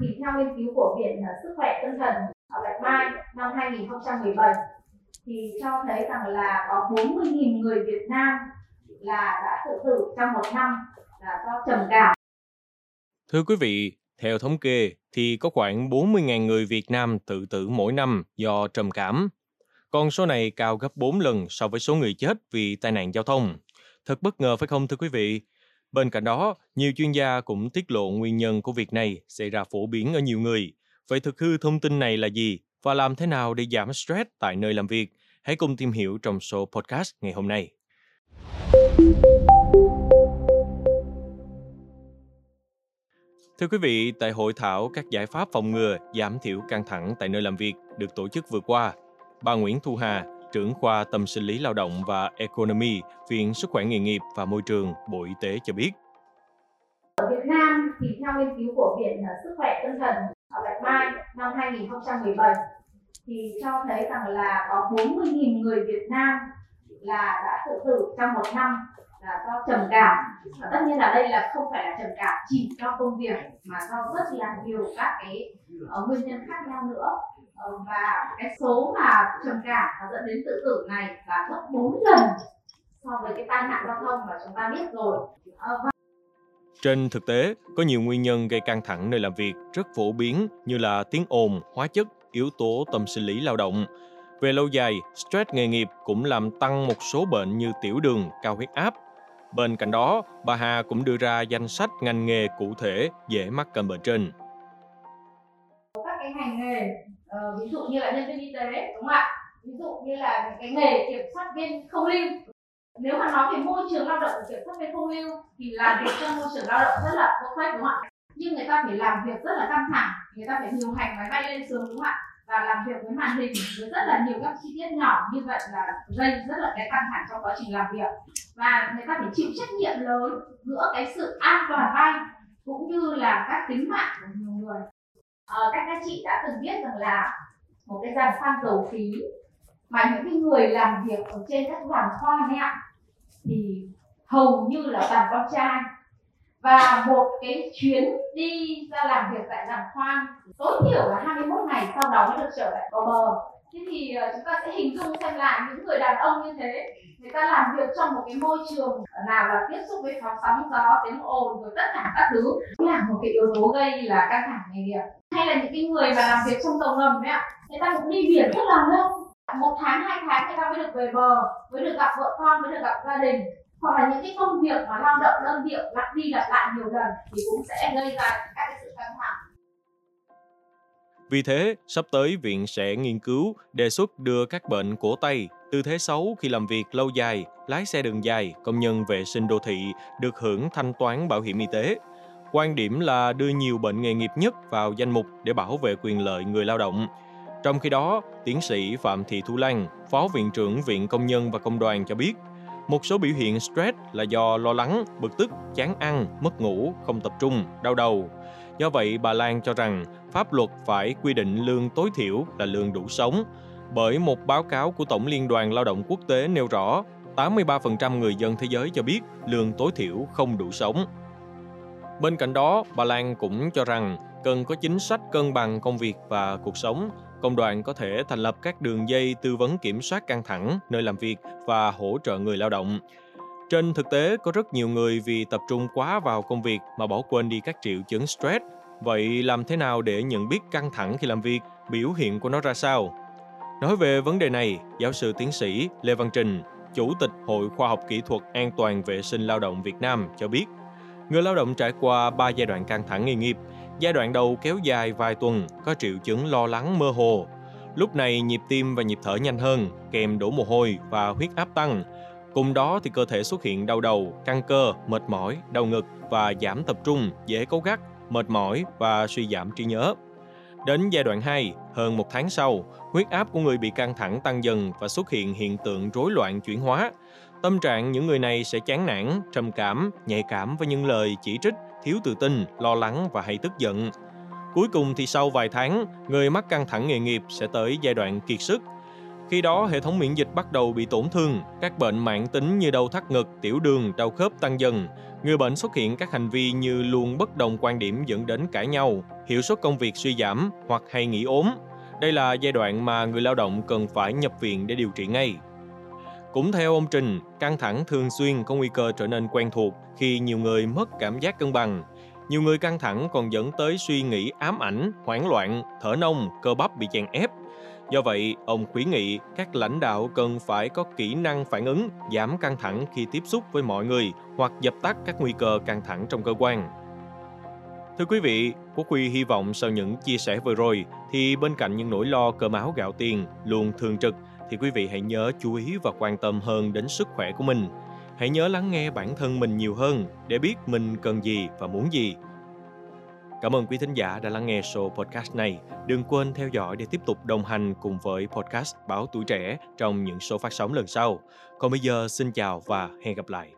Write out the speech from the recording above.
thì theo nghiên cứu của Viện à, Sức khỏe Tâm thần ở Bạch Mai năm 2017 thì cho thấy rằng là có 40.000 người Việt Nam là đã tự tử trong một năm là do trầm cảm. Thưa quý vị, theo thống kê thì có khoảng 40.000 người Việt Nam tự tử mỗi năm do trầm cảm. Con số này cao gấp 4 lần so với số người chết vì tai nạn giao thông. Thật bất ngờ phải không thưa quý vị? Bên cạnh đó, nhiều chuyên gia cũng tiết lộ nguyên nhân của việc này xảy ra phổ biến ở nhiều người. Vậy thực hư thông tin này là gì và làm thế nào để giảm stress tại nơi làm việc? Hãy cùng tìm hiểu trong số podcast ngày hôm nay. Thưa quý vị, tại hội thảo các giải pháp phòng ngừa, giảm thiểu căng thẳng tại nơi làm việc được tổ chức vừa qua, bà Nguyễn Thu Hà, trưởng khoa tâm sinh lý lao động và economy, Viện Sức khỏe nghề nghiệp và môi trường, Bộ Y tế cho biết. Ở Việt Nam thì theo nghiên cứu của Viện à, Sức khỏe tâm thần ở Bạch Mai năm 2017 thì cho thấy rằng là có 40.000 người Việt Nam là đã tự tử trong một năm là do trầm cảm và tất nhiên là đây là không phải là trầm cảm chỉ do công việc mà do rất là nhiều các cái ờ, nguyên nhân khác nhau nữa Ờ, và cái số mà trầm cảm và dẫn đến tự tử này là gấp 4 lần so với cái tai nạn giao thông mà chúng ta biết rồi ờ, và trên thực tế, có nhiều nguyên nhân gây căng thẳng nơi làm việc rất phổ biến như là tiếng ồn, hóa chất, yếu tố tâm sinh lý lao động. Về lâu dài, stress nghề nghiệp cũng làm tăng một số bệnh như tiểu đường, cao huyết áp, Bên cạnh đó, bà Hà cũng đưa ra danh sách ngành nghề cụ thể dễ mắc căn bệnh trên. Ví dụ như là nhân viên y tế, đúng không ạ? Ví dụ như là cái nghề kiểm soát viên không lưu. Nếu mà nói về môi trường lao động của kiểm soát viên không lưu thì làm việc trong môi trường lao động rất là vô phép đúng không ạ? Nhưng người ta phải làm việc rất là căng thẳng, người ta phải điều hành máy bay lên xuống đúng không ạ? và làm việc với màn hình với rất là nhiều các chi tiết nhỏ như vậy là gây rất là cái căng thẳng trong quá trình làm việc và người ta phải chịu trách nhiệm lớn giữa cái sự an toàn bay cũng như là các tính mạng của nhiều người à, các các chị đã từng biết rằng là một cái giàn khoan dầu khí mà những cái người làm việc ở trên các giàn khoan ấy ạ, thì hầu như là toàn con trai. Và một cái chuyến đi ra làm việc tại giàn khoan tối thiểu là 21 ngày sau đó mới được trở lại vào bờ. Thế thì ờ, chúng ta sẽ hình dung xem là những người đàn ông như thế, người ta làm việc trong một cái môi trường nào là tiếp xúc với pháo sóng gió, tiếng ồn rồi tất cả các thứ. Là một cái yếu tố gây là căng thẳng nghề nghiệp. Hay là những cái người mà làm việc trong tàu ngầm đấy ạ người ta cũng đi biển rất là lâu một tháng hai tháng người ta mới được về bờ mới được gặp vợ con mới được gặp gia đình hoặc là những cái công việc mà lao động đơn điệu lặp đi lặp lại nhiều lần thì cũng sẽ gây ra các cái sự căng thẳng vì thế, sắp tới viện sẽ nghiên cứu đề xuất đưa các bệnh cổ tay, tư thế xấu khi làm việc lâu dài, lái xe đường dài, công nhân vệ sinh đô thị được hưởng thanh toán bảo hiểm y tế. Quan điểm là đưa nhiều bệnh nghề nghiệp nhất vào danh mục để bảo vệ quyền lợi người lao động. Trong khi đó, tiến sĩ Phạm Thị Thu Lan, Phó Viện trưởng Viện Công nhân và Công đoàn cho biết, một số biểu hiện stress là do lo lắng, bực tức, chán ăn, mất ngủ, không tập trung, đau đầu. Do vậy, bà Lan cho rằng pháp luật phải quy định lương tối thiểu là lương đủ sống. Bởi một báo cáo của Tổng Liên đoàn Lao động Quốc tế nêu rõ, 83% người dân thế giới cho biết lương tối thiểu không đủ sống. Bên cạnh đó, bà Lan cũng cho rằng cần có chính sách cân bằng công việc và cuộc sống Công đoàn có thể thành lập các đường dây tư vấn kiểm soát căng thẳng nơi làm việc và hỗ trợ người lao động. Trên thực tế, có rất nhiều người vì tập trung quá vào công việc mà bỏ quên đi các triệu chứng stress. Vậy làm thế nào để nhận biết căng thẳng khi làm việc, biểu hiện của nó ra sao? Nói về vấn đề này, giáo sư tiến sĩ Lê Văn Trình, Chủ tịch Hội Khoa học Kỹ thuật An toàn vệ sinh lao động Việt Nam cho biết, người lao động trải qua 3 giai đoạn căng thẳng nghề nghiệp – Giai đoạn đầu kéo dài vài tuần, có triệu chứng lo lắng mơ hồ. Lúc này nhịp tim và nhịp thở nhanh hơn, kèm đổ mồ hôi và huyết áp tăng. Cùng đó thì cơ thể xuất hiện đau đầu, căng cơ, mệt mỏi, đau ngực và giảm tập trung, dễ cố gắt, mệt mỏi và suy giảm trí nhớ. Đến giai đoạn 2, hơn một tháng sau, huyết áp của người bị căng thẳng tăng dần và xuất hiện hiện tượng rối loạn chuyển hóa. Tâm trạng những người này sẽ chán nản, trầm cảm, nhạy cảm với những lời chỉ trích, thiếu tự tin, lo lắng và hay tức giận. Cuối cùng thì sau vài tháng, người mắc căng thẳng nghề nghiệp sẽ tới giai đoạn kiệt sức. Khi đó, hệ thống miễn dịch bắt đầu bị tổn thương, các bệnh mãn tính như đau thắt ngực, tiểu đường, đau khớp tăng dần. Người bệnh xuất hiện các hành vi như luôn bất đồng quan điểm dẫn đến cãi nhau, hiệu suất công việc suy giảm hoặc hay nghỉ ốm. Đây là giai đoạn mà người lao động cần phải nhập viện để điều trị ngay. Cũng theo ông Trình, căng thẳng thường xuyên có nguy cơ trở nên quen thuộc khi nhiều người mất cảm giác cân bằng. Nhiều người căng thẳng còn dẫn tới suy nghĩ ám ảnh, hoảng loạn, thở nông, cơ bắp bị chèn ép. Do vậy, ông khuyến nghị các lãnh đạo cần phải có kỹ năng phản ứng, giảm căng thẳng khi tiếp xúc với mọi người hoặc dập tắt các nguy cơ căng thẳng trong cơ quan. Thưa quý vị, Quốc Huy hy vọng sau những chia sẻ vừa rồi thì bên cạnh những nỗi lo cơm áo gạo tiền luôn thường trực thì quý vị hãy nhớ chú ý và quan tâm hơn đến sức khỏe của mình. Hãy nhớ lắng nghe bản thân mình nhiều hơn để biết mình cần gì và muốn gì. Cảm ơn quý thính giả đã lắng nghe show podcast này. Đừng quên theo dõi để tiếp tục đồng hành cùng với podcast Báo Tuổi Trẻ trong những số phát sóng lần sau. Còn bây giờ, xin chào và hẹn gặp lại.